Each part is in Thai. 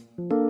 กำ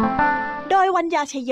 โดยวัญญาชยโย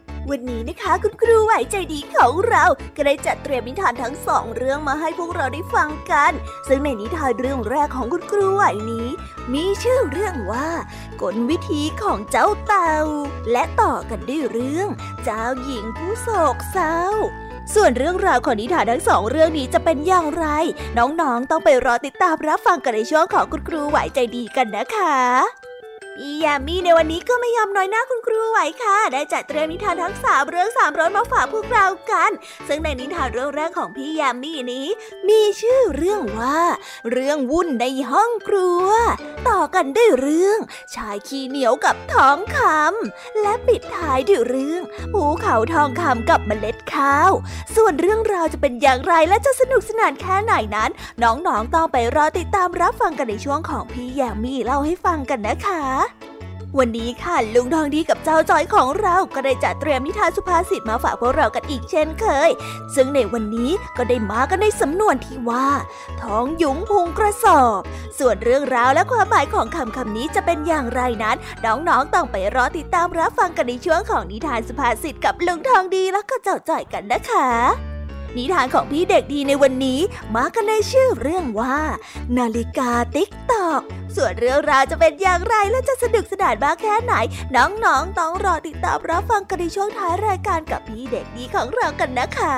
วันนี้นะคะคุณครูไหวใจดีของเราก็ได้จัดเตรียมนิทานทั้งสองเรื่องมาให้พวกเราได้ฟังกัน ซึ่งในนิทานเรื่องแรกของคุณครูไหวนี้ มีชื่อเรื่องว่ากลวิธีของเจ้าเต่า และต่อกันด้วยเรื่อง เจ้าหญิงผู้โศกเศร้าส่วนเรื่องราวของนิทานทั้งสองเรื่องนี้จะเป็นอย่างไร น้องๆ ต้องไปรอติดตามรับฟังกันในช่วงของคุณครูไหวใจดีกันนะคะ พี่ยามีในวันนี้ก็ไม่ยอมน้อยหน้าคุณครูไหวค่ะ ได้จัดเตรียมนิทานทั้งสามเรื่องสามร้อยมาฝากพวกเรากัน ซึ่งในนิทานเรื่องแรกของพี่ยามีนี้ มีชื่อเรื่องว่า เรื่องวุ่นในห้องครัว ต่อกันด้วยเรื่อง ชายขี้เหนียวกับท้องคำและปิดท้ายด้วยเรื่องภูเขาทองคำกับเมล็ดข้าว ส่วนเรื่องราวจะเป็นอย่างไรและจะสนุกสนานแค่ไหนนั้น น้องๆต้องไปรอติดตามรับฟังกันในช่วงของพี่ยามีเล่าให้ฟังกันนะคะวันนี้ค่ะลุงทองดีกับเจ้าจอยของเราก็ได้จัดเตรียมนิทานสุภาษิตมาฝากพวกเรากันอีกเช่นเคย ซึ่งในวันนี้ก็ได้มากันในสำนวนที่ว่า ท้องยุ้งพุงกระสอบ ส่วนเรื่องราวและความหมายของคำคำนี้จะเป็นอย่างไรนั้น น้องๆต้องไปรอติดตามรับฟังกันในช่วงของนิทานสุภาษิตกับลุงทองดีแล้วก็เจ้าจอยกันนะคะ นิทานของพี่เด็กดีในวันนี้มากันในชื่อเรื่องว่า นาฬิกาติ๊กตอก ส่วนเรื่องราวจะเป็นอย่างไรและจะสนุกสนานมากแค่ไหน น้องๆต้องรอติดตามรับฟังกันในช่วงท้ายรายการกับพี่เด็กดีของเรากันนะคะ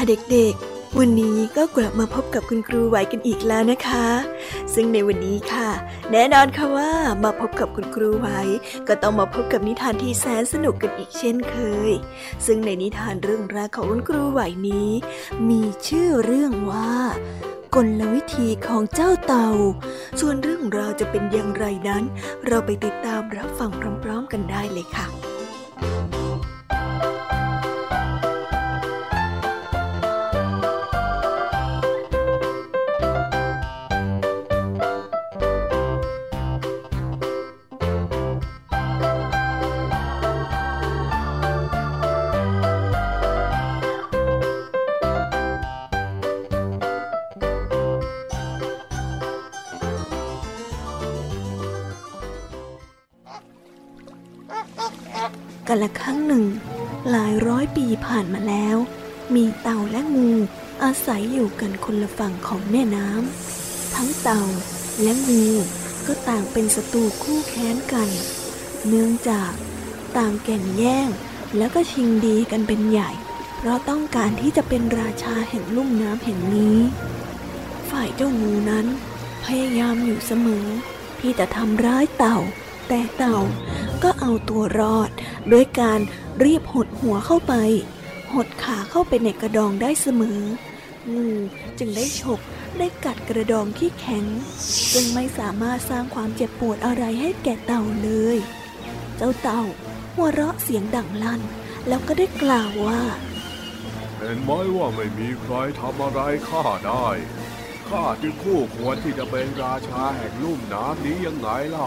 ค่ะเด็กๆ วันนี้ก็กลับมาพบกับคุณครูไหวกันอีกแล้วนะคะ ซึ่งในวันนี้ค่ะ แน่นอนค่ะว่ามาพบกับคุณครูไหวก็ต้องมาพบกับนิทานที่แสนสนุกกันอีกเช่นเคย ซึ่งในนิทานเรื่องแรกของคุณครูไหวนี้ มีชื่อเรื่องว่ากลวิธีของเจ้าเต่า ส่วนเรื่องราวจะเป็นอย่างไรนั้น เราไปติดตามรับฟังพร้อม ๆ กันได้เลยค่ะ กันละครั้งหนึ่ง หลายร้อยปีผ่านมาแล้ว มีเต่าและงูอาศัยอยู่กันคนละฝั่งของแม่น้ำทั้งเต่าและงูก็ต่างเป็นศัตรูคู่แค้นกัน เนื่องจากต่างแก่งแย่งแล้วก็ชิงดีกันเป็นใหญ่ เพราะต้องการที่จะเป็นราชาแห่งลุ่มน้ำแห่งนี้ ฝ่ายเจ้างูนั้น พยายามอยู่เสมอ ที่จะทำร้ายเต่า แต่เต่าก็เอาตัวรอด ด้วยการรีบหดหัวเข้าไป หดขาเข้าไปในกระดองได้เสมอ งูจึงได้ฉกได้กัดกระดองที่แข็งจึงไม่สามารถสร้างความเจ็บปวดอะไรให้แก่เต่าเลย เจ้าเต่าหัวเราะเสียงดังลั่น แล้วก็ได้กล่าวว่า เห็นไหมว่าไม่มีใครทำอะไรข้าได้ข้าจึงคู่ควรที่จะเป็นราชาแห่งลุ่มน้ำนี้ยังไงล่ะ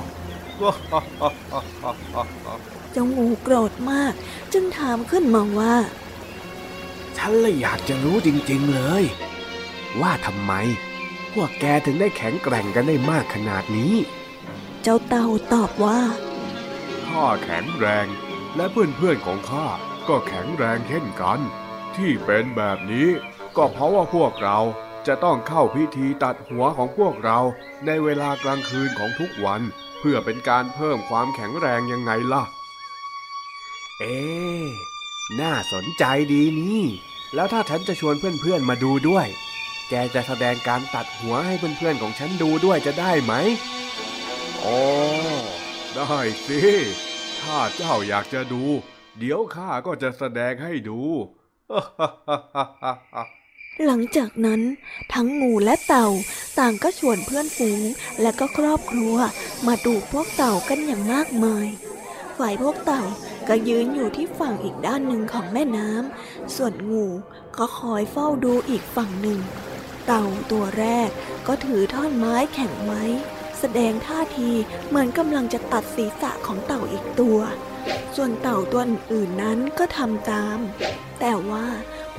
เจ้างูโกรธมาก จึงถามขึ้นมาว่า ฉันเลยอยากจะรู้จริงๆเลย ว่าทำไม พวกแกถึงได้แข็งแกร่งกันได้มากขนาดนี้ เจ้าเต่าตอบว่าข้าแข็งแรงและเพื่อนๆของข้าก็แข็งแรงเช่นกัน ที่เป็นแบบนี้ ก็เพราะว่าพวกเราจะต้องเข้าพิธีตัดหัวของพวกเราในเวลากลางคืนของทุกวัน เพื่อเป็นการเพิ่มความแข็งแรงยังไงล่ะ เอ๊น่าสนใจดีนี่ แล้วถ้าฉันจะชวนเพื่อนๆมาดูด้วย แกจะแสดงการตัดหัวให้เพื่อนๆของฉันดูด้วยจะได้ไหมอ๋อได้สิ ถ้าเจ้าอยากจะดู เดี๋ยวข้าก็จะแสดงให้ดู หลังจากนั้นทั้งงูและเต่าต่างก็ชวนเพื่อนฝูงและก็ครอบครัว มาดูพวกเต่ากันอย่างมากมาย ฝ่ายพวกเต่า ก็ยืนอยู่ที่ฝั่งอีกด้านหนึ่งของแม่น้ำ ส่วนงูก็คอยเฝ้าดูอีกฝั่งหนึ่ง เต่าตัวแรกก็ถือท่อนไม้แข็งไว้แสดงท่าทีเหมือนกำลังจะตัดศีรษะของเต่าอีกตัว ส่วนเต่าตัวอื่นๆนั้นก็ทำตาม แต่ว่า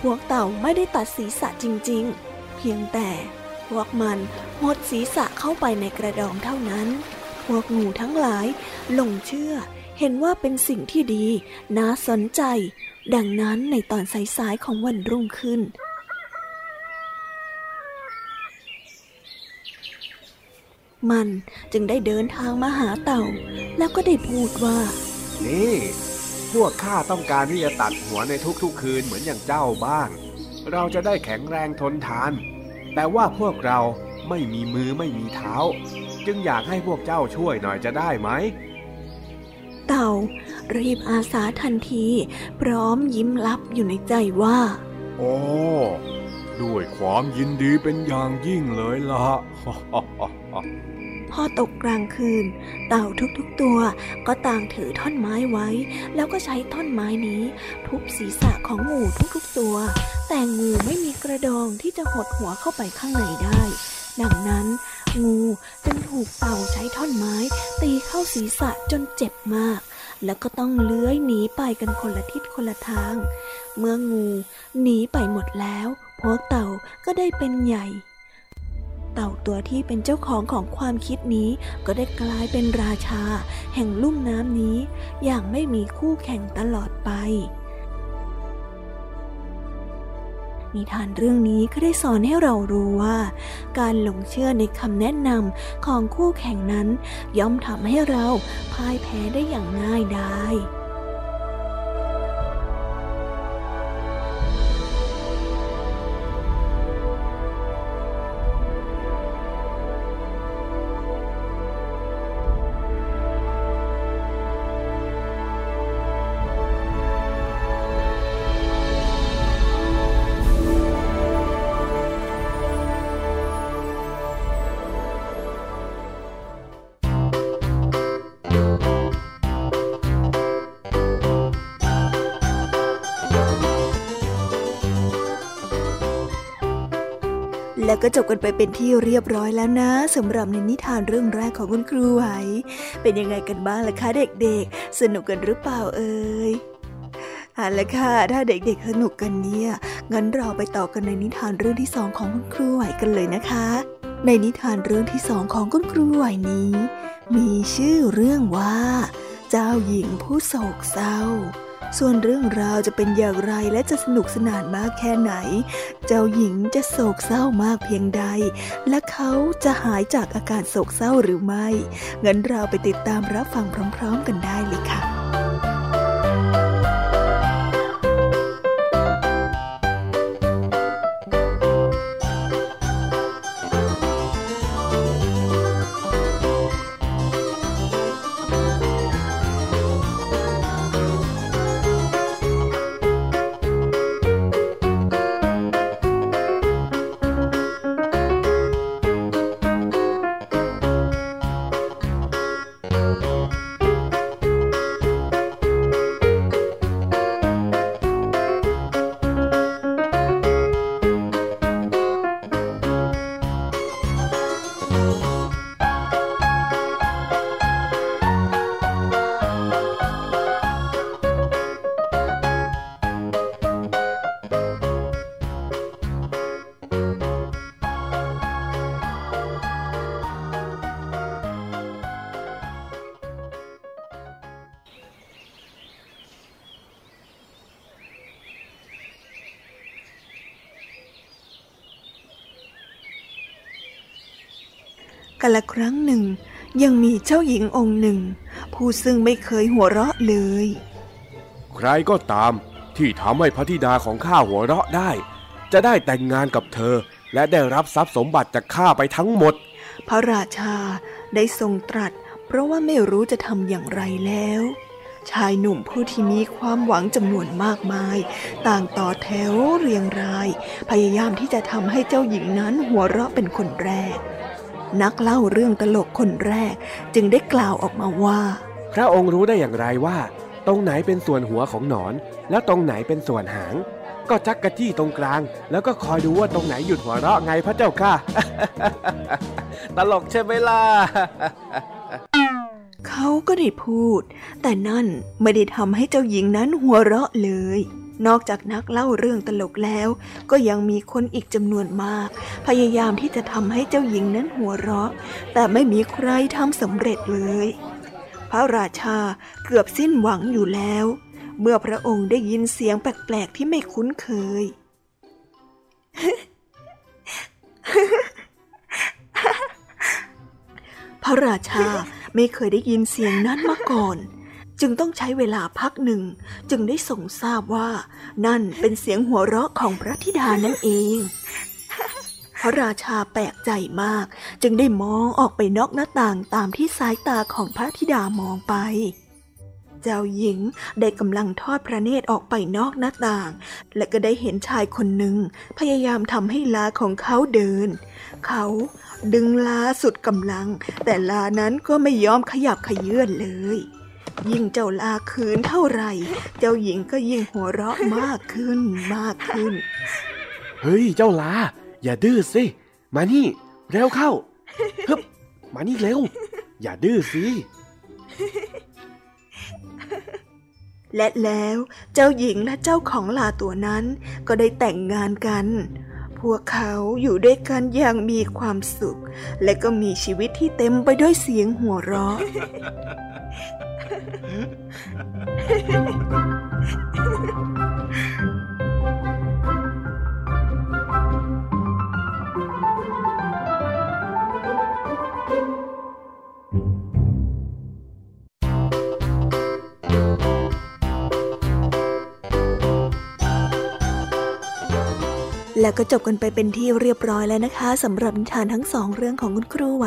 พวกเต่าไม่ได้ตัดศีรษะจริง ๆ เพียงแต่พวกมันหดศีรษะเข้าไปในกระดองเท่านั้น พวกงูทั้งหลายหลงเชื่อ เห็นว่าเป็นสิ่งที่ดี น่าสนใจ ดังนั้นในตอนสายๆของวันรุ่งขึ้น มันจึงได้เดินทางมาหาเต่า แล้วก็ได้พูดว่า นี่ พวกข้าต้องการที่จะตัดหัวในทุกๆคืนเหมือนอย่างเจ้าบ้าง เราจะได้แข็งแรงทนทาน แต่ว่าพวกเราไม่มีมือไม่มีเท้า จึงอยากให้พวกเจ้าช่วยหน่อยจะได้ไหม เต่า รีบอาสาทันที พร้อมยิ้มลับอยู่ในใจว่าโอ้ด้วยความยินดีเป็นอย่างยิ่งเลยละพอตกกลางคืน เต่าทุกๆตัวก็ต่างถือท่อนไม้ไว้ แล้วก็ใช้ท่อนไม้นี้ ทุบศีรษะของงูทุกๆตัว แต่งูไม่มีกระดองที่จะหดหัวเข้าไปข้างในได้ ดังนั้น งูจึงถูกเต่าใช้ท่อนไม้ ตีเข้าศีรษะจนเจ็บมาก แล้วก็ต้องเลื้อยหนีไปกันคนละทิศคนละทาง เมื่องูหนีไปหมดแล้ว พวกเต่าก็ได้เป็นใหญ่ เต่าตัวที่เป็นเจ้าของของความคิดนี้ก็ได้กลายเป็นราชา แห่งลุ่มน้ำนี้ อย่างไม่มีคู่แข่งตลอดไป นิทานเรื่องนี้ก็ได้สอนให้เรารู้ว่า การหลงเชื่อในคำแนะนำของคู่แข่งนั้น ย่อมทำให้เราพ่ายแพ้ได้อย่างง่ายดาย แล้วก็จบกันไปเป็นที่เรียบร้อยแล้วนะสำหรับในนิทานเรื่องแรกของคุณครูไหว เป็นยังไงกันบ้างล่ะคะเด็กๆ สนุกกันหรือเปล่าเอ่ยเอาละค่ะ ถ้าเด็กๆสนุกกันเนี่ย งั้นเราไปต่อกันในนิทานเรื่องที่สองของคุณครูไหวกันเลยนะคะ ในนิทานเรื่องที่สองของคุณครูไหวนี้ มีชื่อเรื่องว่า เจ้าหญิงผู้โศกเศร้า ส่วนเรื่องราวจะเป็นอย่างไรและจะสนุกสนานมากแค่ไหน เจ้าหญิงจะโศกเศร้ามากเพียงใด และเขาจะหายจากอาการโศกเศร้าหรือไม่ งั้นเราไปติดตามรับฟังพร้อม ๆ กันได้เลยค่ะ ละครั้งหนึ่ง ยังมีเจ้าหญิงองค์หนึ่ง ผู้ซึ่งไม่เคยหัวเราะเลย ใครก็ตามที่ทำให้พระธิดาของข้าหัวเราะได้ จะได้แต่งงานกับเธอ และได้รับทรัพย์สมบัติจากข้าไปทั้งหมด พระราชาได้ทรงตรัส เพราะว่าไม่รู้จะทำอย่างไรแล้ว ชายหนุ่มผู้ที่มีความหวังจำนวนมากมาย ต่างต่อแถวเรียงราย พยายามที่จะทำให้เจ้าหญิงนั้นหัวเราะเป็นคนแรก นักเล่าเรื่องตลกคนแรก จึงได้กล่าวออกมาว่า พระองค์รู้ได้อย่างไรว่า ตรงไหนเป็นส่วนหัวของหนอน แล้วตรงไหนเป็นส่วนหาง ก็จักกะจี้ตรงกลาง แล้วก็คอยดูว่าตรงไหนหยุดหัวเราะไงพระเจ้าค่ะ ตลกใช่ไหมล่ะเขาก็ได้พูด แต่นั่นไม่ได้ทำให้เจ้าหญิงนั้นหัวเราะเลย นอกจากนักเล่าเรื่องตลกแล้ว ก็ยังมีคนอีกจำนวนมาก พยายามที่จะทำให้เจ้าหญิงนั้นหัวเราะ แต่ไม่มีใครทำสำเร็จเลย พระราชาเกือบสิ้นหวังอยู่แล้ว เมื่อพระองค์ได้ยินเสียงแปลกๆที่ไม่คุ้นเคยพระราชาไม่เคยได้ยินเสียงนั้นมาก่อน จึงต้องใช้เวลาพักหนึ่ง จึงได้ทรงทราบว่า นั่นเป็นเสียงหัวเราะของพระธิดานั่นเอง พระราชาแปลกใจมาก จึงได้มองออกไปนอกหน้าต่างตามที่สายตาของพระธิดามองไป เจ้าหญิงได้กำลังทอดพระเนตรออกไปนอกหน้าต่าง และก็ได้เห็นชายคนหนึ่ง พยายามทำให้ลาของเขาเดิน เขาดึงลาสุดกำลัง แต่ลานั้นก็ไม่ยอมขยับขยื่นเลย ยิ่งเจ้าลาคืนเท่าไหร่ เจ้าหญิงก็ยิ่งหัวเราะมากขึ้นมากขึ้น เฮ้ยเจ้าลา อย่าดื้อสิ มานี่ เร็วเข้าฮึบมานี่เร็ว อย่าดื้อสิและแล้วเจ้าหญิงและเจ้าของลาตัวนั้นก็ได้แต่งงานกัน พวกเขาอยู่ด้วยกันอย่างมีความสุข และก็มีชีวิตที่เต็มไปด้วยเสียงหัวเราะ แล้วก็จบกันไปเป็นที่เรียบร้อยแล้วนะคะสำหรับนิทานทั้งสองเรื่องของคุณครูไว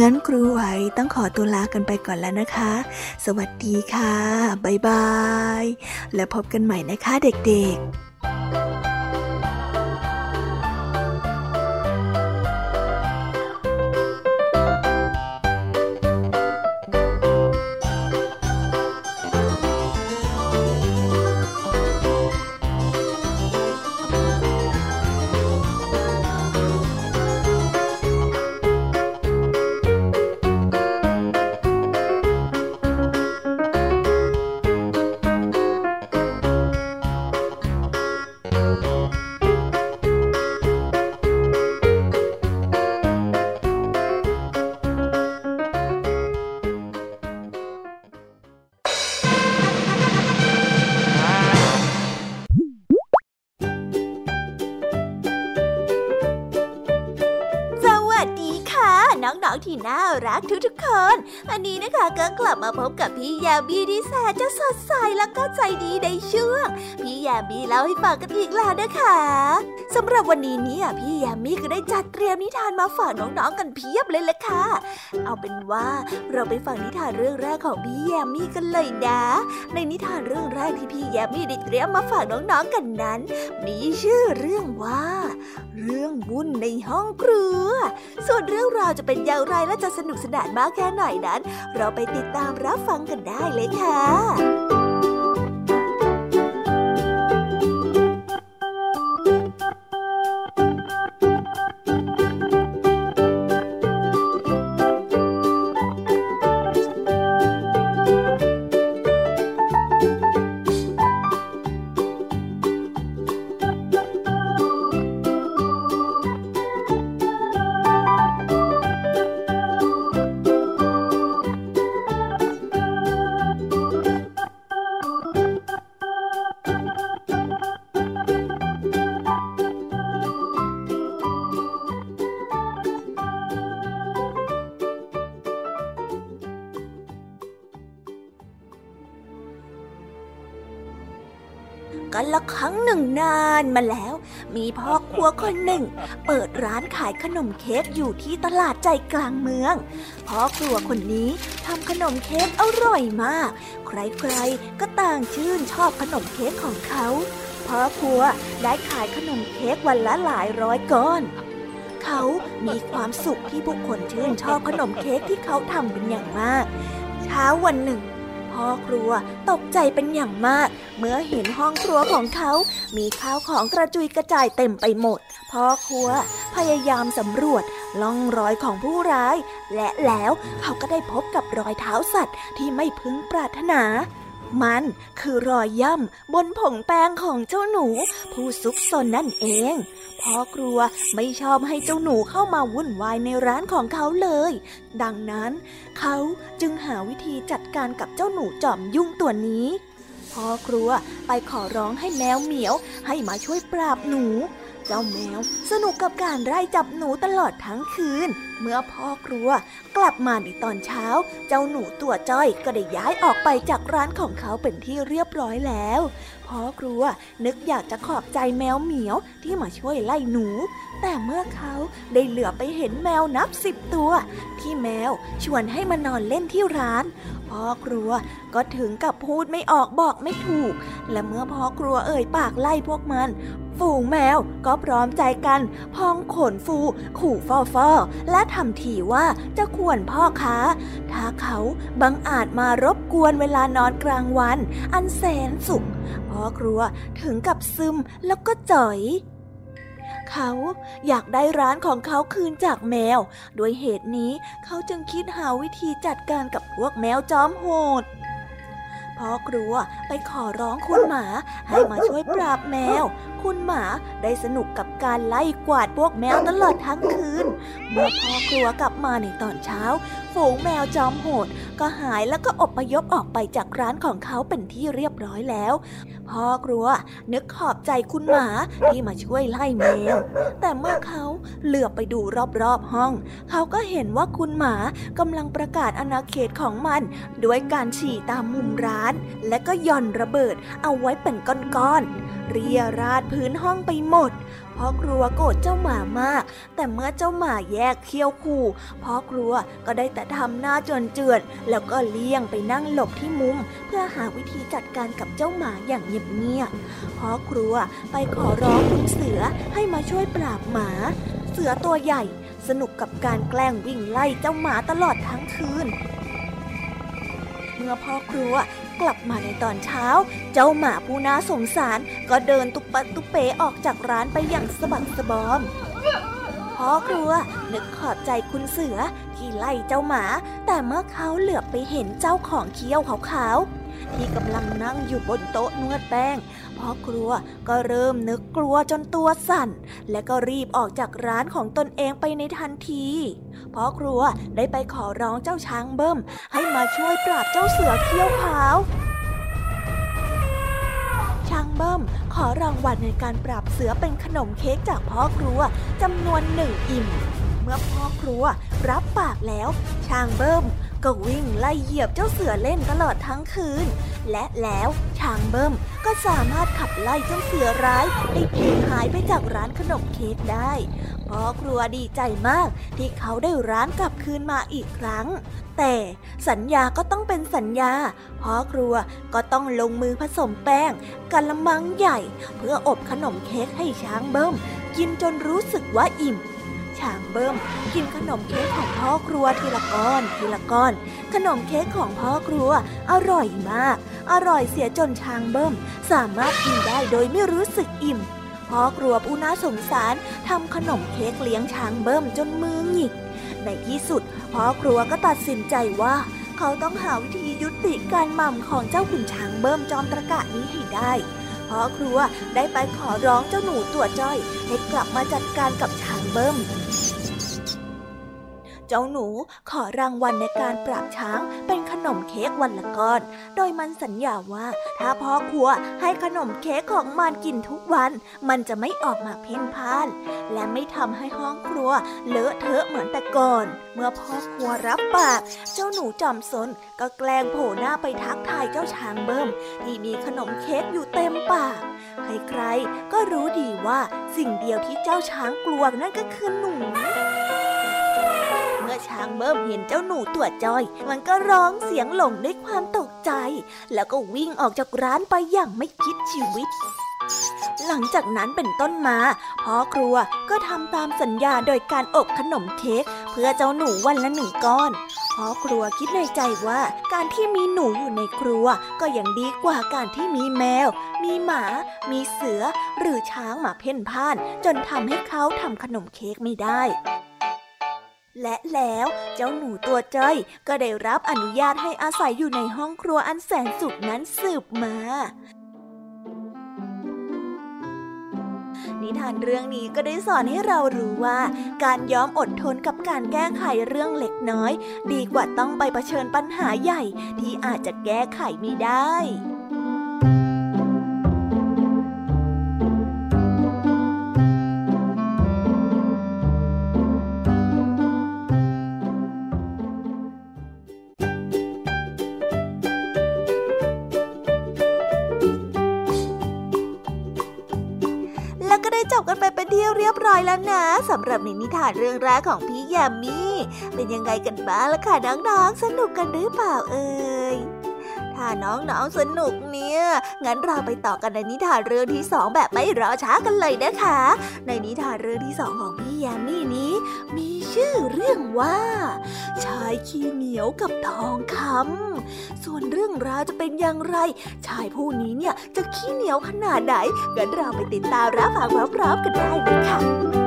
งั้นครูไหวต้องขอตัวลากันไปก่อนแล้วนะคะ สวัสดีค่ะ บ๊ายบาย และพบกันใหม่นะคะเด็กๆ ยาบีที่แสนจะสดใสแล้วก็ใจดีในช่วง พี่ยามีเล่าให้ฟังกันอีกแล้วนะคะสำหรับวันนี้เนี่ยพี่ยามีก็ได้จัดเตรียมนิทานมาฝากน้องๆกันเพียบเลยละค่ะ เอาเป็นว่าเราไปฟังนิทานเรื่องแรกของพี่ยามีกันเลยนะ ในนิทานเรื่องแรกที่พี่ยามีได้เตรียมมาฝากน้องๆกันนั้น มีชื่อเรื่องว่า เรื่องวุ่นในห้องครัว ส่วนเรื่องราวจะเป็นอย่างไรและจะสนุกสนานมากแค่ไหนนั้น เราไปติดตามรับฟังกันได้เลยค่ะ ละครั้งหนึ่งนานมาแล้ว มีพ่อครัวคนหนึ่ง เปิดร้านขายขนมเค้กอยู่ที่ตลาดใจกลางเมือง พ่อครัวคนนี้ทำขนมเค้กอร่อยมาก ใครๆก็ต่างชื่นชอบขนมเค้กของเขาพ่อครัวได้ขายขนมเค้กวันละหลายร้อยก้อนเขามีความสุขที่ผู้คนชื่นชอบขนมเค้กที่เขาทำเป็นอย่างมาก เช้าวันหนึ่ง พ่อครัวตกใจเป็นอย่างมาก เมื่อเห็นห้องครัวของเขา มีข้าวของกระจุยกระจายเต็มไปหมด พ่อครัวพยายามสำรวจล่องรอยของผู้ร้าย และแล้วเขาก็ได้พบกับรอยเท้าสัตว์ที่ไม่พึงปรารถนา มันคือรอยย่ำบนผงแป้งของเจ้าหนู ผู้ซุกซนนั่นเองพ่อครัวไม่ชอบให้เจ้าหนูเข้ามาวุ่นวายในร้านของเขาเลย ดังนั้น เขาจึงหาวิธีจัดการกับเจ้าหนูจอมยุ่งตัวนี้พ่อครัวไปขอร้องให้แมวเหมียวให้มาช่วยปราบหนู เจ้าแมวสนุกกับการไล่จับหนูตลอดทั้งคืน เมื่อพ่อครัวกลับมาในตอนเช้า เจ้าหนูตัวจ้อยก็ได้ย้ายออกไปจากร้านของเขาเป็นที่เรียบร้อยแล้วพ่อครัวนึกอยากจะขอบใจแมวเหมียวที่มาช่วยไล่หนู แต่เมื่อเขาได้เหลือไปเห็นแมวนับสิบตัว ที่แมวชวนให้มานอนเล่นที่ร้านพ่อครัวก็ถึงกับพูดไม่ออกบอกไม่ถูก และเมื่อพ่อครัวเอ่ยปากไล่พวกมัน ฝูงแมวก็พร้อมใจกัน พองขนฟู ขู่ฟอฟอและทำทีว่าจะข่วนพ่อค้า ถ้าเขาบังอาจมารบกวนเวลานอนกลางวัน อันแสนสุขพ่อครัวถึงกับซึมแล้วก็จ่อยเขาอยากได้ร้านของเขาคืนจากแมว โดยเหตุนี้เขาจึงคิดหาวิธีจัดการกับพวกแมวจอมโหดพ่อกลัวไปขอร้องคุณหมาให้มาช่วยปราบแมว คุณหมาได้สนุกกับการไล่กวาดพวกแมวตลอดทั้งคืน เมื่อพ่อกลัวกลับมาในตอนเช้า ฝูงแมวจอมโหด ก็หายแล้วก็อบพยพออกไปจากร้านของเขาเป็นที่เรียบร้อยแล้ว พ่อกลัวนึกขอบใจคุณหมาที่มาช่วยไล่แมว แต่เมื่อเขาเหลือบไปดูรอบๆห้อง เขาก็เห็นว่าคุณหมากำลังประกาศอาณาเขตของมัน ด้วยการฉี่ตามมุมร้าน และก็ย่อนระเบิดเอาไว้เป็นก้อนๆเรียราดพื้นห้องไปหมดพ่อกลัวโกรธเจ้าหมามาก แต่เมื่อเจ้าหมาแยกเคี้ยวคู่พ่อกลัวก็ได้แต่ทำหน้าจนเจือนแล้วก็เลี่ยงไปนั่งหลบที่มุม เพื่อหาวิธีจัดการกับเจ้าหมาอย่างเงียบๆพ่อกลัวไปขอร้องคุณเสือให้มาช่วยปราบหมา เสือตัวใหญ่ สนุกกับการแกล้งวิ่งไล่เจ้าหมาตลอดทั้งคืนเมื่อพ่อครัว กลับมาในตอนเช้า เจ้าหมาผู้น่าสงสารก็เดินตุปปัตุเปออกจากร้านไปอย่างสะบักสะบอมพ่อครัวนึกขอบใจคุณเสือที่ไล่เจ้าหมา แต่เมื่อเขาเหลือบไปเห็นเจ้าของเคี้ยวขาวๆ ที่กำลังนั่งอยู่บนโต๊ะนวดแป้งพ่อครัวก็เริ่มนึกกลัวจนตัวสั่น และก็รีบออกจากร้านของตนเองไปในทันทีพ่อครัวได้ไปขอร้องเจ้าช้างเบิ้ม ให้มาช่วยปราบเจ้าเสือเขี้ยวขาวช้างเบิ้มขอรางวัลในการปราบเสือเป็นขนมเค้กจากพ่อครัวจำนวนหนึ่งอิ่ม เมื่อพ่อครัวรับปากแล้วช้างเบิ้ม ก็วิ่งไล่เหยียบเจ้าเสือเล่นตลอดทั้งคืน และแล้วช้างเบิ้มก็สามารถขับไล่เจ้าเสือร้ายให้พีหายไปจากร้านขนมเค้กได้พ่อครัวดีใจมากที่เขาได้ร้านกลับคืนมาอีกครั้ง แต่สัญญาก็ต้องเป็นสัญญาพ่อครัวก็ต้องลงมือผสมแป้งกันละมังใหญ่ เพื่ออบขนมเค้กให้ช้างเบิ้มกินจนรู้สึกว่าอิ่ม ช้างเบิ้มกินขนมเค้กของพ่อครัวทีละก้อนทีละก้อน ขนมเค้กของพ่อครัว อร่อยมาก อร่อยเสียจนช้างเบิ้ม สามารถกินได้โดยไม่รู้สึกอิ่มพ่อครัวผู้น่าสงสารทำขนมเค้กเลี้ยงช้างเบิ้มจนมือหงิก ในที่สุดพ่อครัวก็ตัดสินใจว่า เขาต้องหาวิธียุติการหม่ำของเจ้าขุนช้างเบิ้มจอมตะกะนี้ให้ได้ พ่อครัวได้ไปขอร้องเจ้าหนูตัวจ้อยให้กลับมาจัดการกับช้างเบิ้ม เจ้าหนูขอรางวัลในการปราบช้างเป็นขนมเค้กวันละก้อน โดยมันสัญญาว่าถ้าพ่อครัวให้ขนมเค้กของมันกินทุกวัน มันจะไม่ออกมาเพ่นพ่าน และไม่ทำให้ห้องครัวเลอะเทอะเหมือนแต่ก่อน เมื่อพ่อครัวรับปาก เจ้าหนูจอมซนก็แกล้งโผล่หน้าไปทักทายเจ้าช้างเบิ้มที่มีขนมเค้กอยู่เต็มปากใครๆก็รู้ดีว่าสิ่งเดียวที่เจ้าช้างกลัวนั่นก็คือหนู ช้างเบิ้มเห็นเจ้าหนูตัวจ้อย มันก็ร้องเสียงหลงด้วยความตกใจ แล้วก็วิ่งออกจากร้านไปอย่างไม่คิดชีวิต หลังจากนั้นเป็นต้นมาพ่อครัวก็ทำตามสัญญาโดยการอบขนมเค้กเพื่อเจ้าหนูวันละหนึ่งก้อนพ่อครัวคิดในใจว่าการที่มีหนูอยู่ในครัว ก็ยังดีกว่าการที่มีแมว มีหมา มีเสือ หรือช้างมาเพ่นพ่าน จนทำให้เขาทำขนมเค้กไม่ได้ และแล้วเจ้าหนูตัวจ้อยก็ได้รับอนุญาตให้อาศัยอยู่ในห้องครัวอันแสนสุขนั้นสืบมา นิทานเรื่องนี้ก็ได้สอนให้เรารู้ว่า การยอมอดทนกับการแก้ไขเรื่องเล็กน้อย ดีกว่าต้องไปเผชิญปัญหาใหญ่ที่อาจจะแก้ไขไม่ได้ อยแล้วนะสำหรับในนิทานเรื่องแรกของพี่ยามีเป็นยังไงกันบ้างล่ะค่ะน้องๆ สนุกกันหรือเปล่าเอ่ย ถ้าน้องๆสนุกเนี่ย งั้นเราไปต่อกันในนิทานเรื่องที่สองแบบไม่รอช้ากันเลยนะคะ ในนิทานเรื่องที่สองของพี่ยามี่นี้ มีชื่อเรื่องว่า ชายขี้เหนียวกับทองคำ ส่วนเรื่องราวจะเป็นอย่างไร ชายผู้นี้เนี่ยจะขี้เหนียวขนาดไหน งั้นเราไปติดตามรับฟังพร้อมๆกันได้เลยค่ะ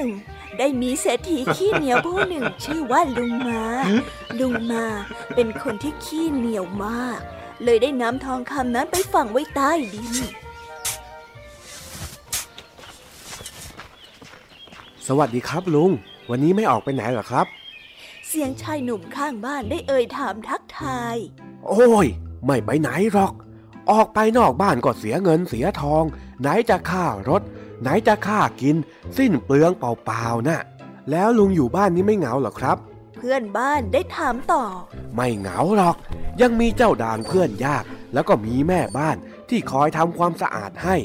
นึ่ง ได้มีเศรษฐีขี้เหนียวผู้หนึ่งชื่อว่าลุงมา ลุงมาเป็นคนที่ขี้เหนียวมาก เลยได้นำทองคำนั้นไปฝังไว้ใต้ดิน สวัสดีครับลุง วันนี้ไม่ออกไปไหนหรอครับ เสียงชายหนุ่มข้างบ้านได้เอ่ยถามทักทาย โอ้ย ไม่ไปไหนหรอก ออกไปนอกบ้านก็เสียเงินเสียทอง ไหนจะค่ารถ ไหนจะค่ากิน สิ้นเปลืองเปล่าๆนะ่ะแล้วลุงอยู่บ้านนี้ไม่เหงาหรอครับ เพื่อนบ้านได้ถามต่อ ไม่เหงาหรอก ยังมีเจ้าด่างเพื่อนยาก แล้วก็มีแม่บ้านที่คอยทำความสะอาดให้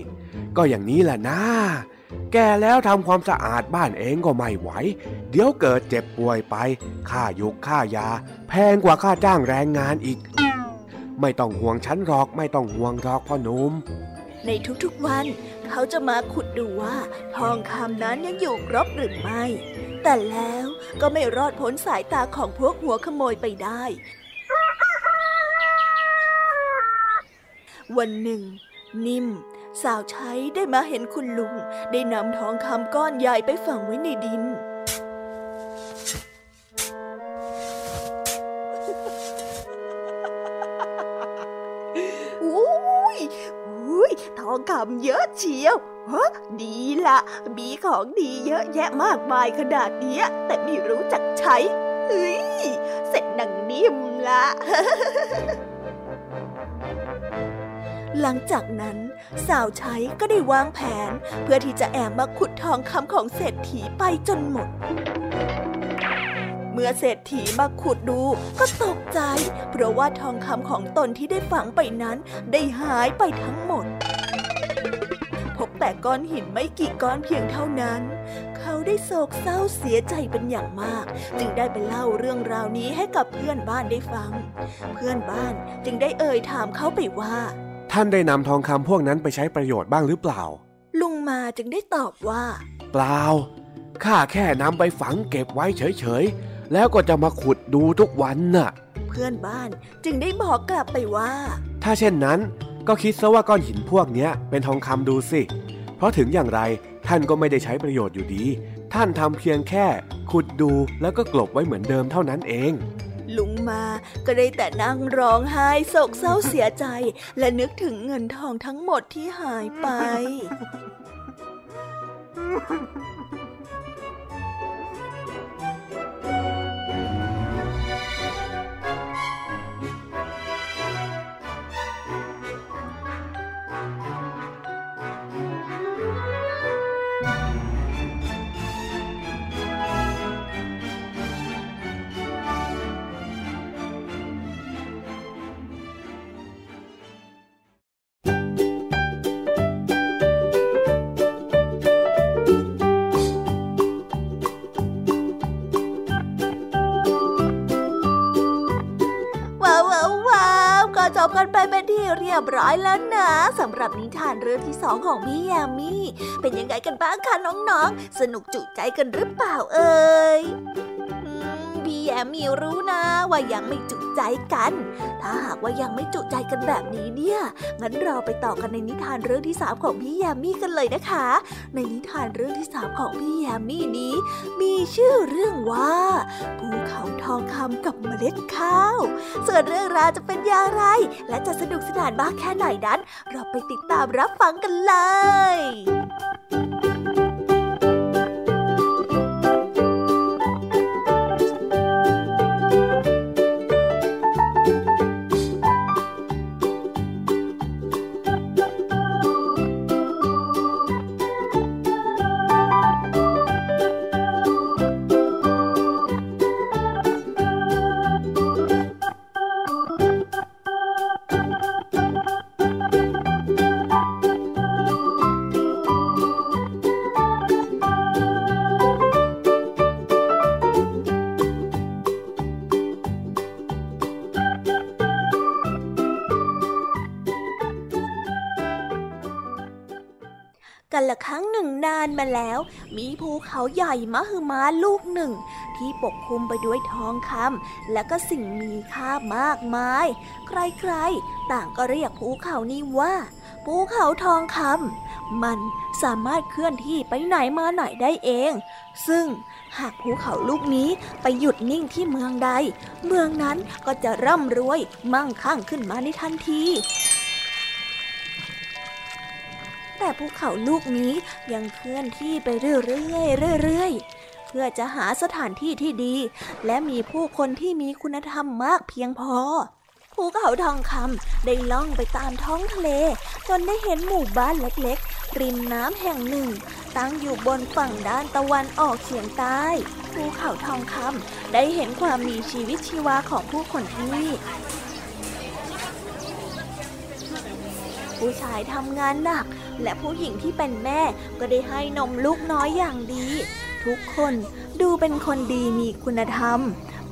ก็อย่างนี้แหละนะแกแล้วทำความสะอาดบ้านเองก็ไม่ไหว เดี๋ยวเกิดเจ็บป่วยไป ค่ายุกค่ายา แพงกว่าค่าจ้างแรงงานอีก ไม่ต้องห่วงฉันหรอกไม่ต้องห่วงหรอกพ่อหนุ่มในทุกๆวัน เขาจะมาขุดดูว่า ทองคำนั้นยังอยู่ครบหรือไม่ แต่แล้วก็ไม่รอดพ้นสายตาของพวกหัวขโมยไปได้ วันหนึ่ง นิ่ม สาวใช้ได้มาเห็นคุณลุง ได้นำทองคำก้อนใหญ่ไปฝังไว้ในดิน องคำเยอะเชียวฮะดีละมีของดีเยอะแยะมากมายขนาดนี้แต่ไม่รู้จักใช้เฮ้ยเสร็จนังนิ่มละหลังจากนั้นสาวใช้ก็ได้วางแผน เพื่อที่จะแอบมาขุดทองคำของเศรษฐีไปจนหมด เมื่อเศรษฐีมาขุดดูก็ตกใจ เพราะว่าทองคำของตนที่ได้ฝังไปนั้นได้หายไปทั้งหมด พบแต่ก้อนหินไม่กี่ก้อนเพียงเท่านั้น เขาได้โศกเศร้าเสียใจเป็นอย่างมาก จึงได้ไปเล่าเรื่องราวนี้ให้กับเพื่อนบ้านได้ฟัง เพื่อนบ้านจึงได้เอ่ยถามเขาไปว่า ท่านได้นำทองคำพวกนั้นไปใช้ประโยชน์บ้างหรือเปล่า ลุงมาจึงได้ตอบว่า เปล่าข้าแค่นำไปฝังเก็บไว้เฉยๆ แล้วก็จะมาขุดดูทุกวันน่ะ เพื่อนบ้านจึงได้บอกกลับไปว่า ถ้าเช่นนั้น ก็คิดซะว่าก้อนหินพวกเนี้ยเป็นทองคำดูสิ เพราะถึงอย่างไรท่านก็ไม่ได้ใช้ประโยชน์อยู่ดี ท่านทำเพียงแค่ขุดดูแล้วก็กลบไว้เหมือนเดิมเท่านั้นเองลุงมาก็ได้แต่นั่งร้องไห้โศกเศร้าเสียใจ และนึกถึงเงินทองทั้งหมดที่หายไป เรียบร้อยแล้วนะสำหรับนิทานเรื่องที่สองของพี่ยามีเป็นยังไงกันบ้างคะน้องๆ สนุกจุใจกันหรือเปล่าเอ่ย แยมมีรู้นะ ว่ายังไม่จุใจกัน ถ้าหากว่ายังไม่จุใจกันแบบนี้เนี่ย งั้นเราไปต่อกันในนิทานเรื่องที่สามของพี่ยามีกันเลยนะคะ ในนิทานเรื่องที่สามของพี่ยามีนี้ มีชื่อเรื่องว่าภูเขาทองคำกับเมล็ดข้าว ส่วนเรื่องราวจะเป็นอย่างไร และจะสนุกสนานมากแค่ไหนนั้น เราไปติดตามรับฟังกันเลย แล้ว มีภูเขาใหญ่มหึมาลูกหนึ่ง ที่ปกคลุมไปด้วยทองคำและก็สิ่งมีค่ามากมาย ใครๆ ต่างก็เรียกภูเขานี้ว่า ภูเขาทองคำมันสามารถเคลื่อนที่ไปไหนมาไหนได้เอง ซึ่งหากภูเขาลูกนี้ไปหยุดนิ่งที่เมืองใด เมืองนั้นก็จะร่ำรวยมั่งคั่งขึ้นมาในทันที แต่ภูเขาลูกนี้ยังเคลื่อนที่ไปเรื่อยๆเรื่อยๆ เพื่อจะหาสถานที่ที่ดี และมีผู้คนที่มีคุณธรรมมากเพียงพอภูเขาทองคำได้ล่องไปตามท้องทะเล จนได้เห็นหมู่บ้านเล็กๆ ริมน้ำแห่งหนึ่ง ตั้งอยู่บนฝั่งด้านตะวันออกเฉียงใต้ภูเขาทองคำได้เห็นความมีชีวิตชีวาของผู้คนที่นี่ผู้ชายทำงานหนัก และผู้หญิงที่เป็นแม่ก็ได้ให้นมลูกน้อยอย่างดี ทุกคนดูเป็นคนดีมีคุณธรรม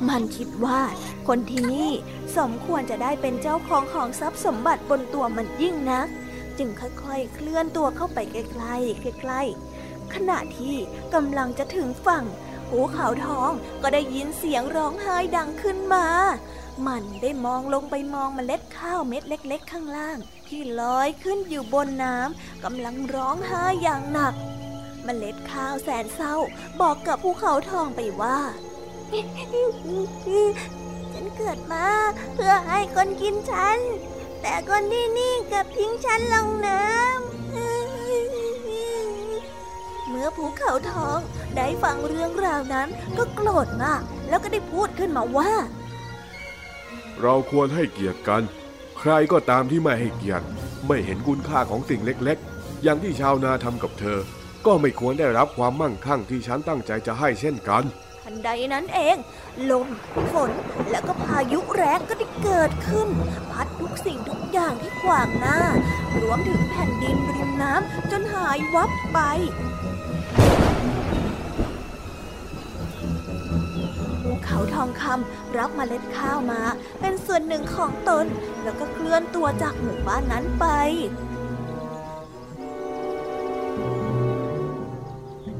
มันคิดว่าคนที่นี่สมควรจะได้เป็นเจ้าของของทรัพย์สมบัติบนตัวมันยิ่งนัก จึงค่อยๆ เคลื่อนตัวเข้าไปใกล้ๆใกล้ๆขณะที่กำลังจะถึงฝั่งภูขาวทองก็ได้ยินเสียงร้องไห้ดังขึ้นมา มันได้มองลงไปมองเมล็ดข้าวเม็ดเล็ก ๆ ข้างล่าง ที่ลอยขึ้นอยู่บนน้ำกำลังร้องไห้อย่างหนักเมล็ดข้าวแสนเศร้าบอกกับภูเขาทองไปว่า ฉันเกิดมาเพื่อให้คนกินฉัน แต่คนที่นี่กลับทิ้งฉันลงน้ำ เมื่อภูเขาทองได้ฟังเรื่องราวนั้นก็โกรธมาก แล้วก็ได้พูดขึ้นมาว่า เราควรให้เกียรติกัน ใครก็ตามที่ไม่ให้เกียรติไม่เห็นคุณค่าของสิ่งเล็กๆ อย่างที่ชาวนาทำกับเธอ ก็ไม่ควรได้รับความมั่งคั่งที่ฉันตั้งใจจะให้เช่นกันทันใดนั้นเอง ลม ฝน แล้วก็พายุแรงก็ได้เกิดขึ้น พัดทุกสิ่งทุกอย่างที่ขวางหน้า รวมถึงแผ่นดินริมน้ำจนหายวับไป ภูเขาทองคำรับเมล็ดข้าวมา เป็นส่วนหนึ่งของตน แล้วก็เคลื่อนตัวจากหมู่บ้านนั้นไป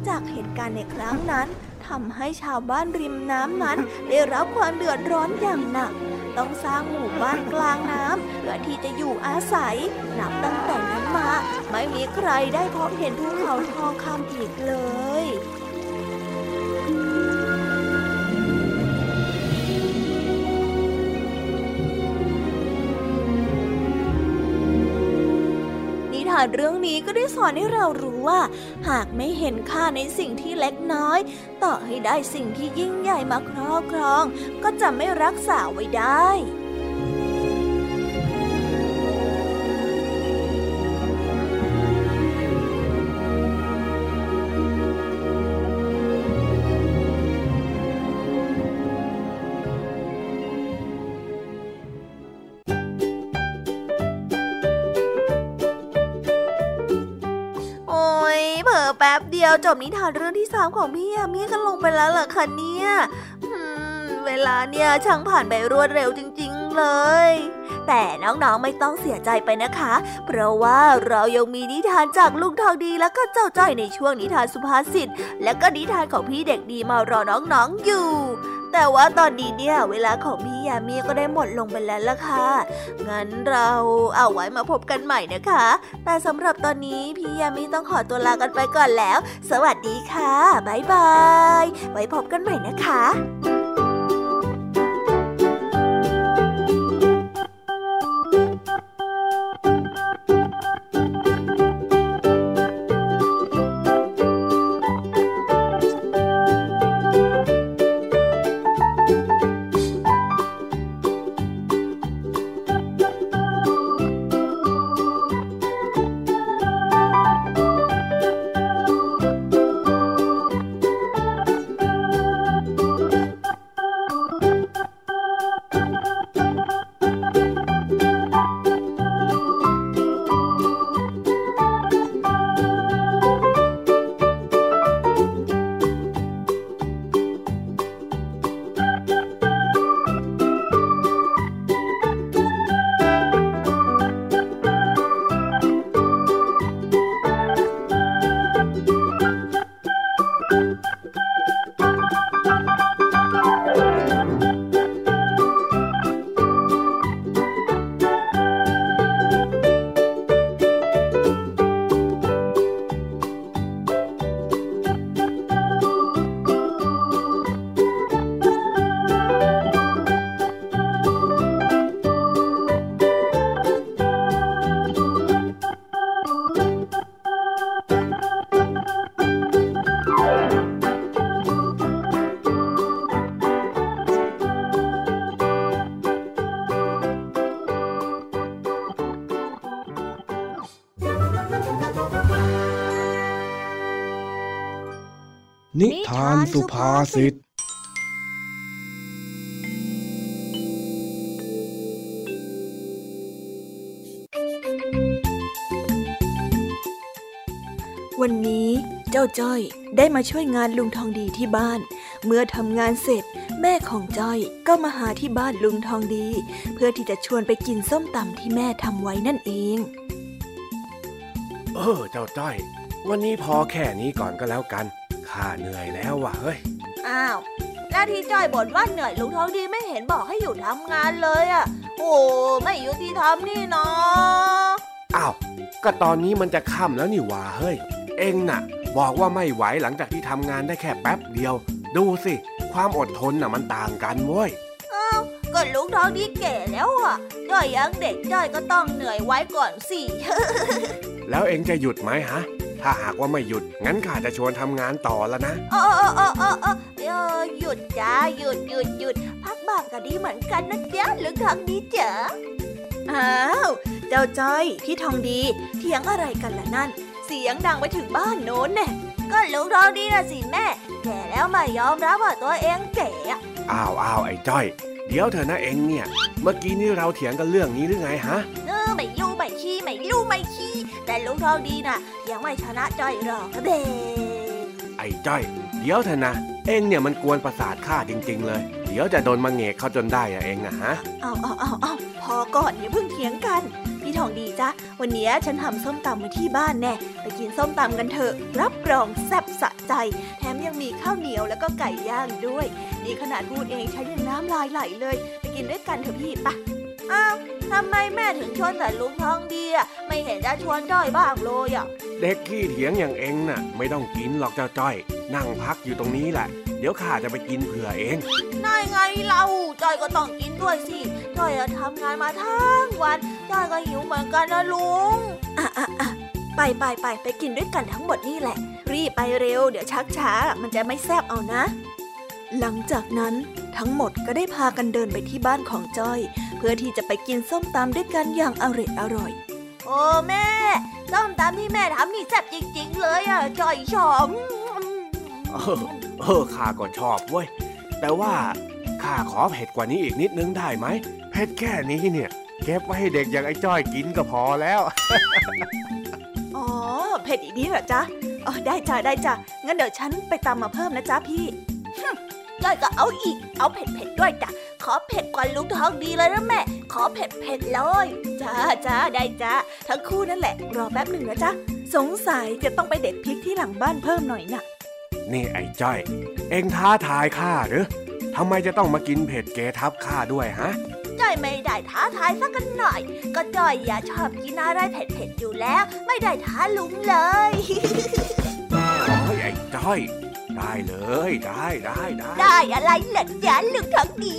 จากเหตุการณ์ในครั้งนั้นทำให้ชาวบ้านริมน้ำนั้น ได้รับความเดือดร้อนอย่างหนัก ต้องสร้างหมู่บ้านกลางน้ำเพื่อที่จะอยู่อาศัย นับตั้งแต่นั้นมา ไม่มีใครได้พบเห็นภูเขาทองคำอีกเลย นิทาเรื่องนี้ก็ได้สอนให้เรารู้ว่า หากไม่เห็นค่าในสิ่งที่เล็กน้อย ต่อให้ได้สิ่งที่ยิ่งใหญ่มาครอบครอง ก็จะไม่รักษาไว้ได้ แป๊บเดียวจบนิทานเรื่องที่สามของพี่ยามีกันลงไปแล้วเหรอคะเนี่ยเวลาเนี่ยช่างผ่านไปรวดเร็วจริง ๆ เลย แต่น้องๆไม่ต้องเสียใจไปนะคะ เพราะว่าเรายังมีนิทานจากลุงทองดีแล้วก็เจ้าจ้อยในช่วงนิทานสุภาษิตและก็นิทานของพี่เด็กดีมารอน้องๆอยู่แต่ว่าตอนนี้เนี่ยเวลาของพี่ยามีก็ได้หมดลงไปแล้วล่ะค่ะ งั้นเราเอาไว้มาพบกันใหม่นะคะ แต่สำหรับตอนนี้พี่ยามีต้องขอตัวลากันไปก่อนแล้ว สวัสดีค่ะ บ๊ายบาย ไว้พบกันใหม่นะคะ สุภาษิตวันนี้เจ้าจ้อยได้มาช่วยงานลุงทองดีที่บ้าน เมื่อทำงานเสร็จ แม่ของจ้อยก็มาหาที่บ้านลุงทองดี เพื่อที่จะชวนไปกินส้มตำที่แม่ทำไว้นั่นเอง เออเจ้าจ้อย วันนี้พอแค่นี้ก่อนก็แล้วกันข้าเหนื่อยแล้วว่ะเฮ้ย อ้าวแล้วที่จ้อยบ่นว่าเหนื่อยลุงทองดีไม่เห็นบอกให้อยู่ทำงานเลยอะ่ะ โอ้ไม่ยุติธรรมนี่เนาะอ้าวก็ตอนนี้มันจะค่ำแล้วนี่หว่าเฮ้ย เองน่ะ บอกว่าไม่ไหวหลังจากที่ทำงานได้แค่แป๊บเดียว ดูสิ ความอดทนน่ะมันต่างกันเว้ยอ้าวก็ลุงทองดีแก่แล้วอะจ้อยยังเด็กจ้อยก็ต้องเหนื่อยไว้ก่อนสิแล้วเองจะหยุดไหมฮะ ถ้าหากว่าไม่หยุด งั้นข้าจะชวนทำงานต่อแล้วนะเออเออเออเออเออเออหยุดจ้าหยุดหยุดหยุดพักบ้างก็ดีเหมือนกันนะจ๊ะลุงทองดีเจ๋ออ้าว เจ้าจ้อยพี่ทองดี เถียงอะไรกันล่ะนั่น เสียงดังไปถึงบ้านโน้นแน่ก็ลุงทองดีนะสิแม่ แก่แล้วไม่ยอมรับว่าตัวเองแก่อะอ้าวอ้าวไอ้จ้อยเดี๋ยวเถอะนะเองเนี่ย เมื่อกี้นี่เราเถียงกันเรื่องนี้หรือไงฮะเออไม่รู้ไม่ขี้ไม่รู้ไม่ขี้ แต่ลุงทองดีน่ะ ยังไม่ชนะจ้อยหรอกเด้ไอ้จ้อย เดี๋ยวเถอะนะ เองเนี่ยมันกวนประสาทข้าจริง ๆ เลย เดี๋ยวจะโดนมาเงกเขาจนได้อะเองนะฮะเอาเอาเอาเอาพอก่อนอย่าเพิ่งเถียงกัน พี่ทองดีจ้ะวันนี้ฉันทำส้มตำไว้ที่บ้านแน่ไปกินส้มตำกันเถอะรับรองแซ่บสะใจ แถมยังมีข้าวเหนียวแล้วก็ไก่ย่างด้วย นี่ขนาดพูดเองฉันยังน้ำลายไหลเลย ไปกินด้วยกันเถอะพี่ปะ อ้าวทำไมแม่ถึงชวนแต่ลุงทองดีอะไม่เห็นจะชวนจ้อยบ้างเลยอะเด็กขี้เถียงอย่างเองน่ะ ไม่ต้องกินหรอกเจ้าจ้อย นั่งพักอยู่ตรงนี้แหละ เดี๋ยวข้าจะไปกินเผื่อเองนายไงเราจ้อยก็ต้องกินด้วยสิจ้อยอะทำงานมาทั้งวันจ้อยก็หิวเหมือนกันนะลุงอะอะอะไปไปไปไปกินด้วยกันทั้งหมดนี่แหละ รีบไปเร็ว เดี๋ยวชักช้ามันจะไม่แซบเอานะ หลังจากนั้น ทั้งหมดก็ได้พากันเดินไปที่บ้านของจ้อย เพื่อที่จะไปกินส้มตำด้วยกันอย่างอร่อยอร่อยโอ้แม่ ส้มตำที่แม่ทำนี่แซ่บจริง ๆ เลยอะจ้อยชอบเออเออข้าก็ชอบเว้ย แต่ว่าข้าขอเผ็ดกว่านี้อีกนิดนึงได้ไหมเผ็ดแค่นี้เนี่ย เก็บไว้ให้เด็กอย่างไอ้จ้อยกินก็พอแล้ว อ๋อเผ็ดอีกนิดเหรอจ๊ะอ๋อได้จ้ะได้จ้ะงั้นเดี๋ยวฉันไปตำมาเพิ่มนะจ๊ะพี่ ฮึ่มจ้อยก็เอาอีก เอาเผ็ดเผ็ดๆด้วยจ้ะ ขอเผ็ดกว่าลุงทองดีเลยนะแม่ ขอเผ็ดเผ็ดๆเลยจ้าจ้าได้จ้าทั้งคู่นั่นแหละ รอแป๊บหนึ่งนะจ๊ะ สงสัยจะต้องไปเด็ดพริกที่หลังบ้านเพิ่มหน่อยน่ะ นี่ไอ้จ้อย เอ็งท้าทายข้าหรือทำไมจะต้องมากินเผ็ดเกทับข้าด้วยฮะจ้อยไม่ได้ท้าทายสักกันหน่อย ก็จ้อยอย่าชอบกินอะไรเผ็ดๆอยู่แล้ว ไม่ได้ท้าลุงเลยโอ้ยไอ้จ้อย ได้เลยได้ได้ได้ ได้อะไรเหรอจ๊ะลุงทองดี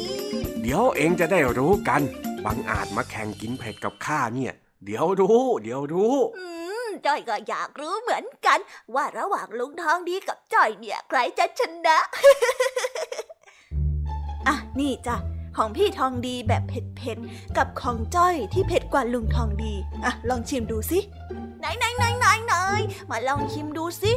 เดี๋ยวเองจะได้รู้กัน บางอาจมาแข่งกินเผ็ดกับข้าเนี่ย เดี๋ยวรู้ เดี๋ยวรู้อืมจ้อยก็อยากรู้เหมือนกัน ว่าระหว่างลุงทองดีกับจ้อยเนี่ยใครจะชนะ อะนี่จ้ะของพี่ทองดีแบบเผ็ดๆกับของจ้อยที่เผ็ดกว่าลุงทองดี อะลองชิมดูสิไหนไหนไหนไหนไหนมาลองชิมดูสิ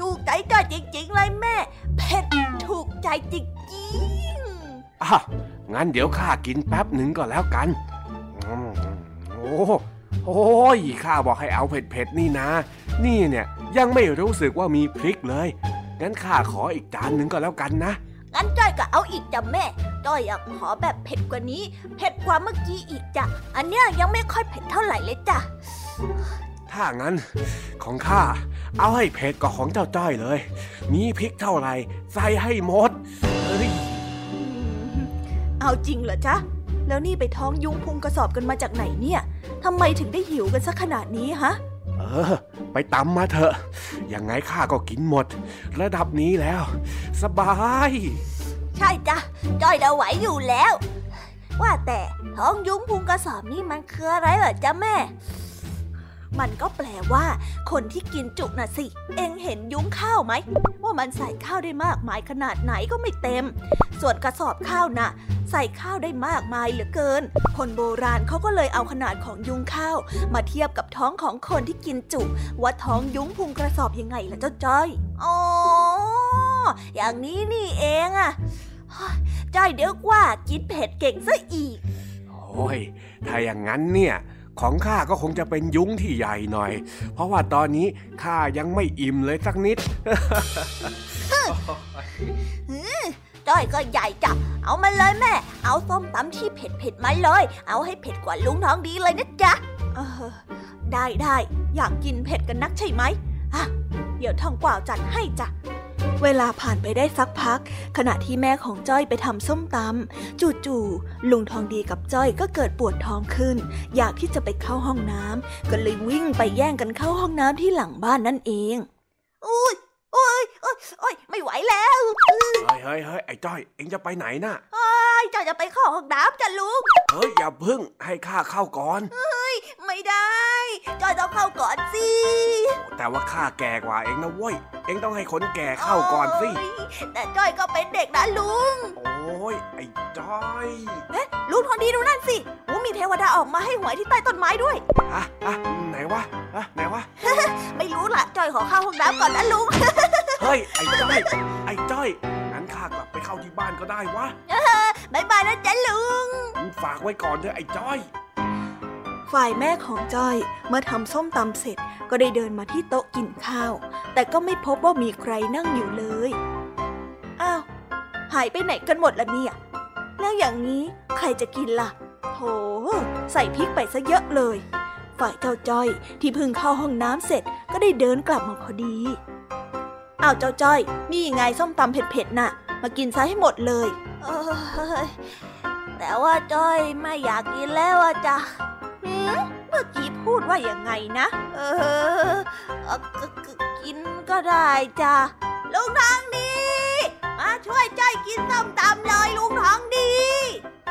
ถูกใจจ้อยจริงๆเลยแม่ เผ็ดถูกใจจริงๆอะงั้นเดี๋ยวข้ากินแป๊บหนึ่งก็แล้วกันอืมโอ้โอ้ยข้าบอกให้เอาเผ็ดๆนี่นะ นี่เนี่ยยังไม่รู้สึกว่ามีพริกเลย งั้นข้าขออีกจานหนึ่งก็แล้วกันนะ งั้นจ้อยก็เอาอีกจ้ะแม่ จ้อยอยากขอแบบเผ็ดกว่านี้ เผ็ดกว่าเมื่อกี้อีกจ้ะ อันเนี้ยยังไม่ค่อยเผ็ดเท่าไหร่เลยจ้ะ ถ้างั้นของข้าเอาให้เผ็ดกว่าของเจ้าจ้อยเลย มีพริกเท่าไหร่ใส่ให้หมดเฮ้ยอืมเอาจริงเหรอจ๊ะ แล้วนี่ไปท้องยุงพุงกระสอบกันมาจากไหนเนี่ยทำไมถึงได้หิวกันสักขนาดนี้ฮะ เออ ไปตำมาเถอะ ยังไงข้าก็กินหมด ระดับนี้แล้ว สบาย ใช่จ้ะจ้อยเราไหวอยู่แล้ว ว่าแต่ท้องยุงพุงกระสอบนี่มันคืออะไรเหรอจ๊ะแม่ มันก็แปลว่า คนที่กินจุน่ะสิ เองเห็นยุ้งข้าวไหม ว่ามันใส่ข้าวได้มากมายขนาดไหนก็ไม่เต็ม ส่วนกระสอบข้าวน่ะ ใส่ข้าวได้มากมายเหลือเกิน คนโบราณเขาก็เลยเอาขนาดของยุ้งข้าว มาเทียบกับท้องของคนที่กินจุ ว่าท้องยุ้งพุงกระสอบยังไงล่ะเจ้าจ้อยอ๋ออย่างนี้นี่เองอะจ้อยเดี๋ยวกว่ากินเผ็ดเก่งซะอีกโอ้ยถ้าอย่างนั้นเนี่ย ของข้าก็คงจะเป็นยุ้งที่ใหญ่หน่อย เพราะว่าตอนนี้ข้ายังไม่อิ่มเลยสักนิดจ้อยก็ใหญ่จ้ะ เอามาเลยแม่ เอาส้มตำที่เผ็ดเผ็ดมาเลย เอาให้เผ็ดกว่าลุงท้องดีเลยนะจ๊ะได้ได้ อยากกินเผ็ดกันนักใช่ไหมอะ เดี๋ยวทองกวาวจัดให้จ้ะ เวลาผ่านไปได้สักพัก ขณะที่แม่ของจ้อยไปทำส้มตำจู่ๆลุงทองดีกับจ้อยก็เกิดปวดท้องขึ้น อยากที่จะไปเข้าห้องน้ำก็เลยวิ่งไปแย่งกันเข้าห้องน้ำที่หลังบ้านนั่นเองอุ้ย โอ้ยโอ้ยโอ้ยไม่ไหวแล้วเฮ้ยเฮ้ยเฮ้ยไอ้จ้อยเอ็งจะไปไหนน่ะไอ้ยจ้อยจะไปเข้าห้องน้ำจ้ะลุงเฮ้ยอย่าพึ่งให้ข้าเข้าก่อนไม่ได้จ้อยต้องเข้าก่อนสิแต่ว่าข้าแก่กว่าเอ็งนะเว้ยเอ็งต้องให้คนแก่เข้าก่อนสิโยแต่จ้อยก็เป็นเด็กนะลุงโอ้อ้ยไอ้จ้อยเอ๊ะลุงทองดีดูนั่นสิว่ามีเทวดาออกมาให้หวยที่ใต้ต้นไม้ด้วยอะอะไหนวะอะไหนวะ ไม่รู้ล่ะจอยขอเข้าห้องน้ำก่อนนะลุง เฮ้ยไอ้จ้อย ไอ้จ้อย งั้นข้ากลับไปเข้าที่บ้านก็ได้วะบายบายนะจ๊ะลุงมึงฝากไว้ก่อนเถอะไอ้จ้อยฝ่ายแม่ของจ้อยเมื่อทำส้มตำเสร็จก็ได้เดินมาที่โต๊ะกินข้าว แต่ก็ไม่พบว่ามีใครนั่งอยู่เลยอ้าว หายไปไหนกันหมดละเนี่ย แล้วอย่างนี้ใครจะกินล่ะโถใส่พริกไปซะเยอะเลย ฝ่ายเจ้าจ้อยที่เพิ่งเข้าห้องน้ำเสร็จก็ได้เดินกลับมาพอดีอ้าวเจ้าจ้อย นี่ไงส้มตำเผ็ดๆน่ะ มากินซะให้หมดเลยเอ้ยแต่ว่าจ้อยไม่อยากกินแล้วอะจ้ะหืมเมื่อกี้พูดว่ายังไงนะ เออเอ่อก็ก็กินก็ได้จ้ะลุงทองดี มาช่วยจ้อยกินส้มตำเลยลุงทองดี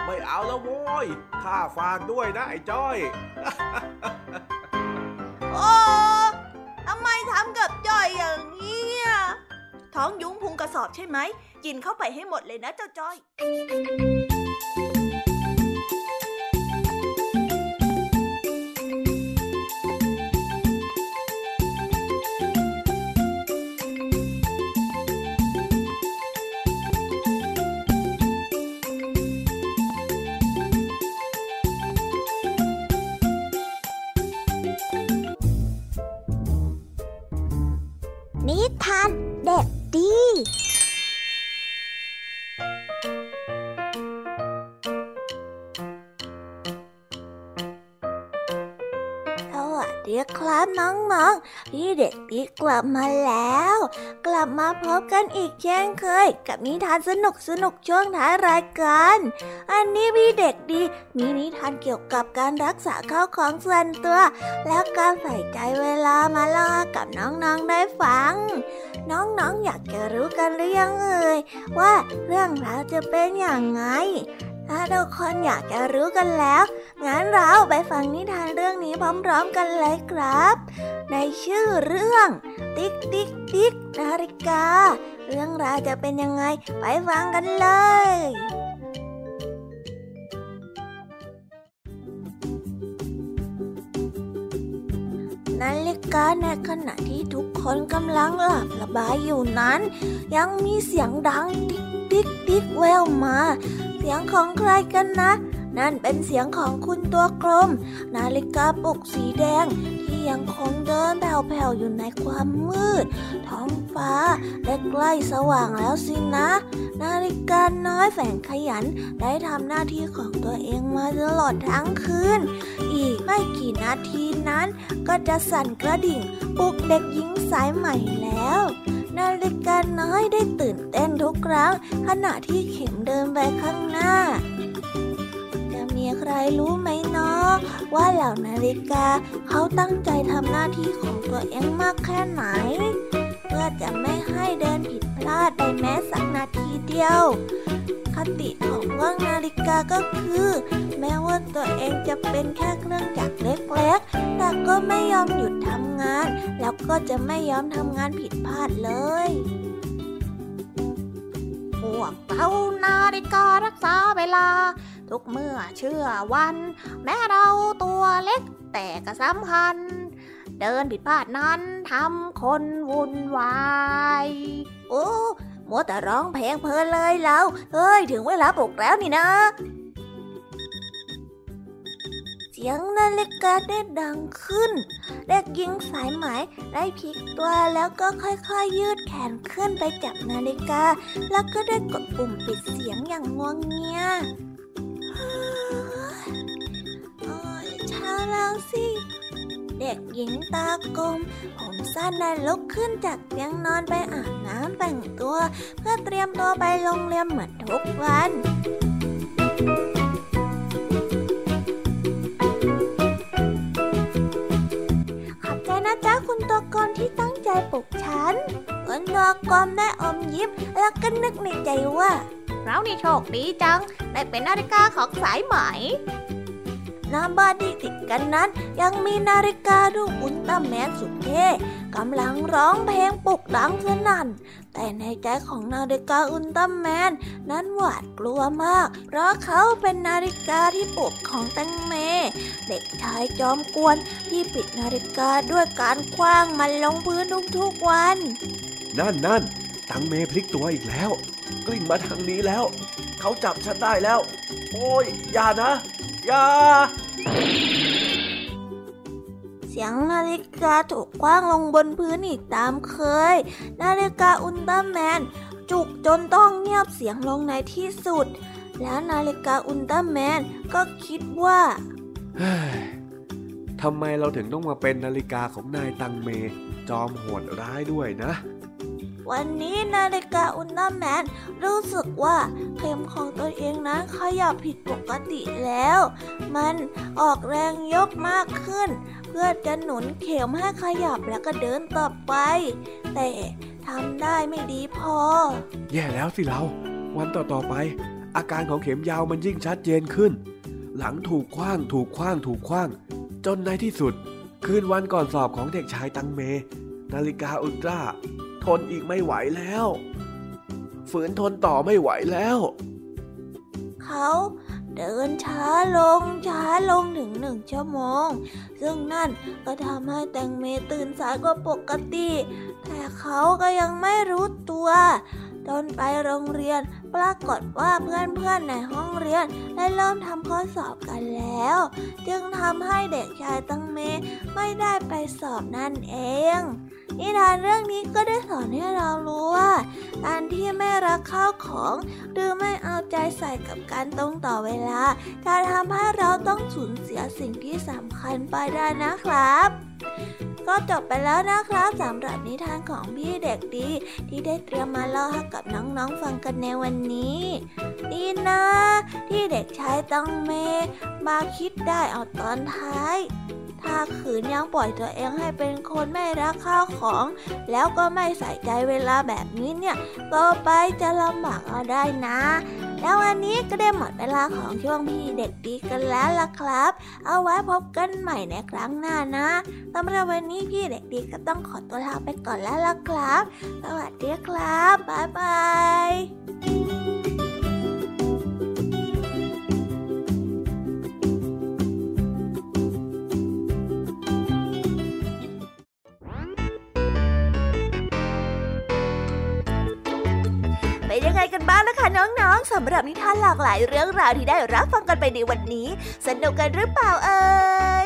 ไม่เอาแล้วโว้ยข้าฝากด้วยนะไอ้จ้อย โอ้ทำไมทำกับจ้อยอย่างนี้อะท้องยุ้งพุงกระสอบใช่ไหม กินเข้าไปให้หมดเลยนะเจ้าจ้อย พี่กกลับมาแล้ว กลับมาพบกันอีกเช่นเคย กับนิทานสนุกสนุกช่วงท้ายรายการ อันนี้พี่เด็กดี มีนิทานเกี่ยวกับการรักษาข้าวของส่วนตัว แล้วการใส่ใจเวลามาเล่ากับน้องๆได้ฟัง น้องๆอยากจะรู้กันหรือยังเอ่ยว่าเรื่องราวจะเป็นอย่างไง ถ้าทุกคนอยากจะรู้กันแล้ว งั้นเราไปฟังนิทานเรื่องนี้พร้อมๆกันเลยครับ ในชื่อเรื่อง ติ๊กติ๊กติ๊กนาฬิกา เรื่องราวจะเป็นยังไงไปฟังกันเลยนาฬิกาในขณะที่ทุกคนกำลังหลับสบายอยู่นั้น ยังมีเสียงดังติ๊กติ๊กติ๊กแว่วมา เสียงของใครกันนะ นั่นเป็นเสียงของคุณตัวกลม นาฬิกาปลุกสีแดง ที่ยังคงเดินแผ่วๆอยู่ในความมืด ท้องฟ้าได้ใกล้สว่างแล้วสินะ นาฬิกาน้อยแฝงขยันได้ทำหน้าที่ของตัวเองมาตลอดทั้งคืน อีกไม่กี่นาทีนั้น ก็จะสั่นกระดิ่งปลุกเด็กหญิงสายใหม่แล้ว นาฬิกาน้อยได้ตื่นเต้นทุกครั้ง ขณะที่เข็มเดินไปข้างหน้า จะมีใครรู้ไหมเนาะว่าเหล่านาฬิกาเขาตั้งใจทำหน้าที่ของตัวเองมากแค่ไหน เพื่อจะไม่ให้เดินผิด พลาดไปแม้สักนาทีเดียว คติของว่างนาฬิกาก็คือ แม้ว่าตัวเองจะเป็นแค่เครื่องจักรเล็กๆ แต่ก็ไม่ยอมหยุดทำงาน แล้วก็จะไม่ยอมทำงานผิดพลาดเลยพวกเรานาฬิการักษาเวลา ทุกเมื่อเชื่อวัน แม้เราตัวเล็กแต่ก็สำคัญ เดินผิดพลาดนั้นทำคนวุ่นวาย โอ้มัวแต่ร้องเพลงเพลินเลยเราเฮ้ย ถึงเวลาปลุกแล้วนี่นะเสียงนาฬิกาได้ดังขึ้น เด็กหญิงสายไหมได้พลิกตัวแล้วก็ค่อยๆยืดแขนขึ้นไปจับนาฬิกา แล้วก็ได้กดปุ่มปิดเสียงอย่างงวงเงียเช้าแล้วสิ เด็กหญิงตากลม ผมสั้นได้ลุกขึ้นจากเตียงนอนไปอาบน้ำแต่งตัว เพื่อเตรียมตัวไปโรงเรียนเหมือนทุกวันขอบใจนะจ๊ะคุณตัวกลที่ตั้งใจปลุกฉันคุณตัวกลได้อมยิ้มแล้วก็นึกในใจว่า เรานี่โชคดีจัง ได้เป็นนาฬิกาของสายไหม หน้าบ้านที่ติดกันนั้น ยังมีนาฬิการูปอุลตร้าแมนสุดเท่กำลังร้องเพลงปลุกดังสนั่น แต่ในใจของนาฬิกาอุลตร้าแมน นั้นหวาดกลัวมาก เพราะเขาเป็นนาฬิกาที่ปลุกของแตงเม เด็กชายจอมกวนที่ปิดนาฬิกาด้วยการคว้างมันลงพื้นทุกๆวัน นั่นนั่นตังเมพลิกตัวอีกแล้วกลิ้งมาทางนี้แล้ว เขาจับฉันได้แล้ว โอ้ยอย่านะอย่าเสียงนาฬิกาถูกคว้างลงบนพื้นอีกตามเคย นาฬิกาอุลตร้าแมน จุกจนต้องเงียบเสียงลงในที่สุด แล้วนาฬิกาอุลตร้าแมนก็คิดว่าเฮ้ยทำไมเราถึงต้องมาเป็นนาฬิกาของนายตังเม จอมโหดร้ายด้วยนะ วันนี้นาฬิกาอุลตร้าแมนรู้สึกว่าเข็มของตัวเองนั้นขยับผิดปกติแล้ว มันออกแรงยกมากขึ้น เพื่อจะหนุนเข็มให้ขยับแล้วก็เดินต่อไป แต่ทำได้ไม่ดีพอ แย่แล้วสิเราวันต่อๆไป อาการของเข็มยาวมันยิ่งชัดเจนขึ้น หลังถูกคว้างถูกคว้างถูกคว้าง จนในที่สุด คืนวันก่อนสอบของเด็กชายตังเม นาฬิกาอุลตร้า ทนอีกไม่ไหวแล้ว ฝืนทนต่อไม่ไหวแล้ว เขาเดินช้าลงช้าลงถึงหนึ่งชั่วโมง ซึ่งนั่นก็ทำให้แตงเมตื่นสายกว่าปกติ แต่เขาก็ยังไม่รู้ตัวจนไปโรงเรียนปรากฏว่าเพื่อนๆในห้องเรียนได้เริ่มทำข้อสอบกันแล้ว จึงทำให้เด็กชายตังเมไม่ได้ไปสอบนั่นเอง นิทานเรื่องนี้ก็ได้สอนให้เรารู้ว่าการที่ไม่รักข้าวของ หรือไม่เอาใจใส่กับการตรงต่อเวลา จะทำให้เราต้องสูญเสียสิ่งที่สำคัญไปได้นะครับก็จบไปแล้วนะครับสำหรับนิทานของพี่เด็กดี ที่ได้เตรียมมาเล่าให้กับน้องๆฟังกันในวันนี้ ดีนะ ที่เด็กชายตังเมมาคิดได้เอาตอนท้าย ถ้าขืนยังปล่อยตัวเองให้เป็นคนไม่รักข้าวของ แล้วก็ไม่ใส่ใจเวลาแบบนี้เนี่ยต่อไปจะลำบากเอาได้นะ แล้ววันนี้ก็ได้หมดเวลาของช่วงพี่เด็กดีกันแล้วล่ะครับ เอาไว้พบกันใหม่ในครั้งหน้านะสำหรับวันนี้พี่เด็กดีก็ต้องขอตัวลาไปก่อนแล้วล่ะครับ สวัสดีครับ บ๊ายบาย กันบ้างนะคะน้องๆสำหรับนิทานหลากหลายเรื่องราวที่ได้รับฟังกันไปในวันนี้ สนุกกันหรือเปล่าเอ่ย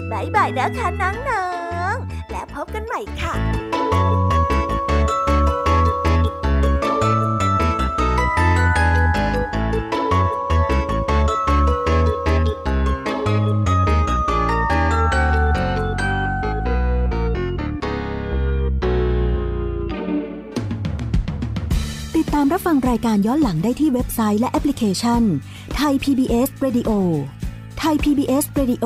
บายบายนะคะน้องและพบกันใหม่ค่ะติดตามรับฟังรายการย้อนหลังได้ที่เว็บไซต์และแอปพลิเคชันไทย PBS Radio ไทย PBS Radio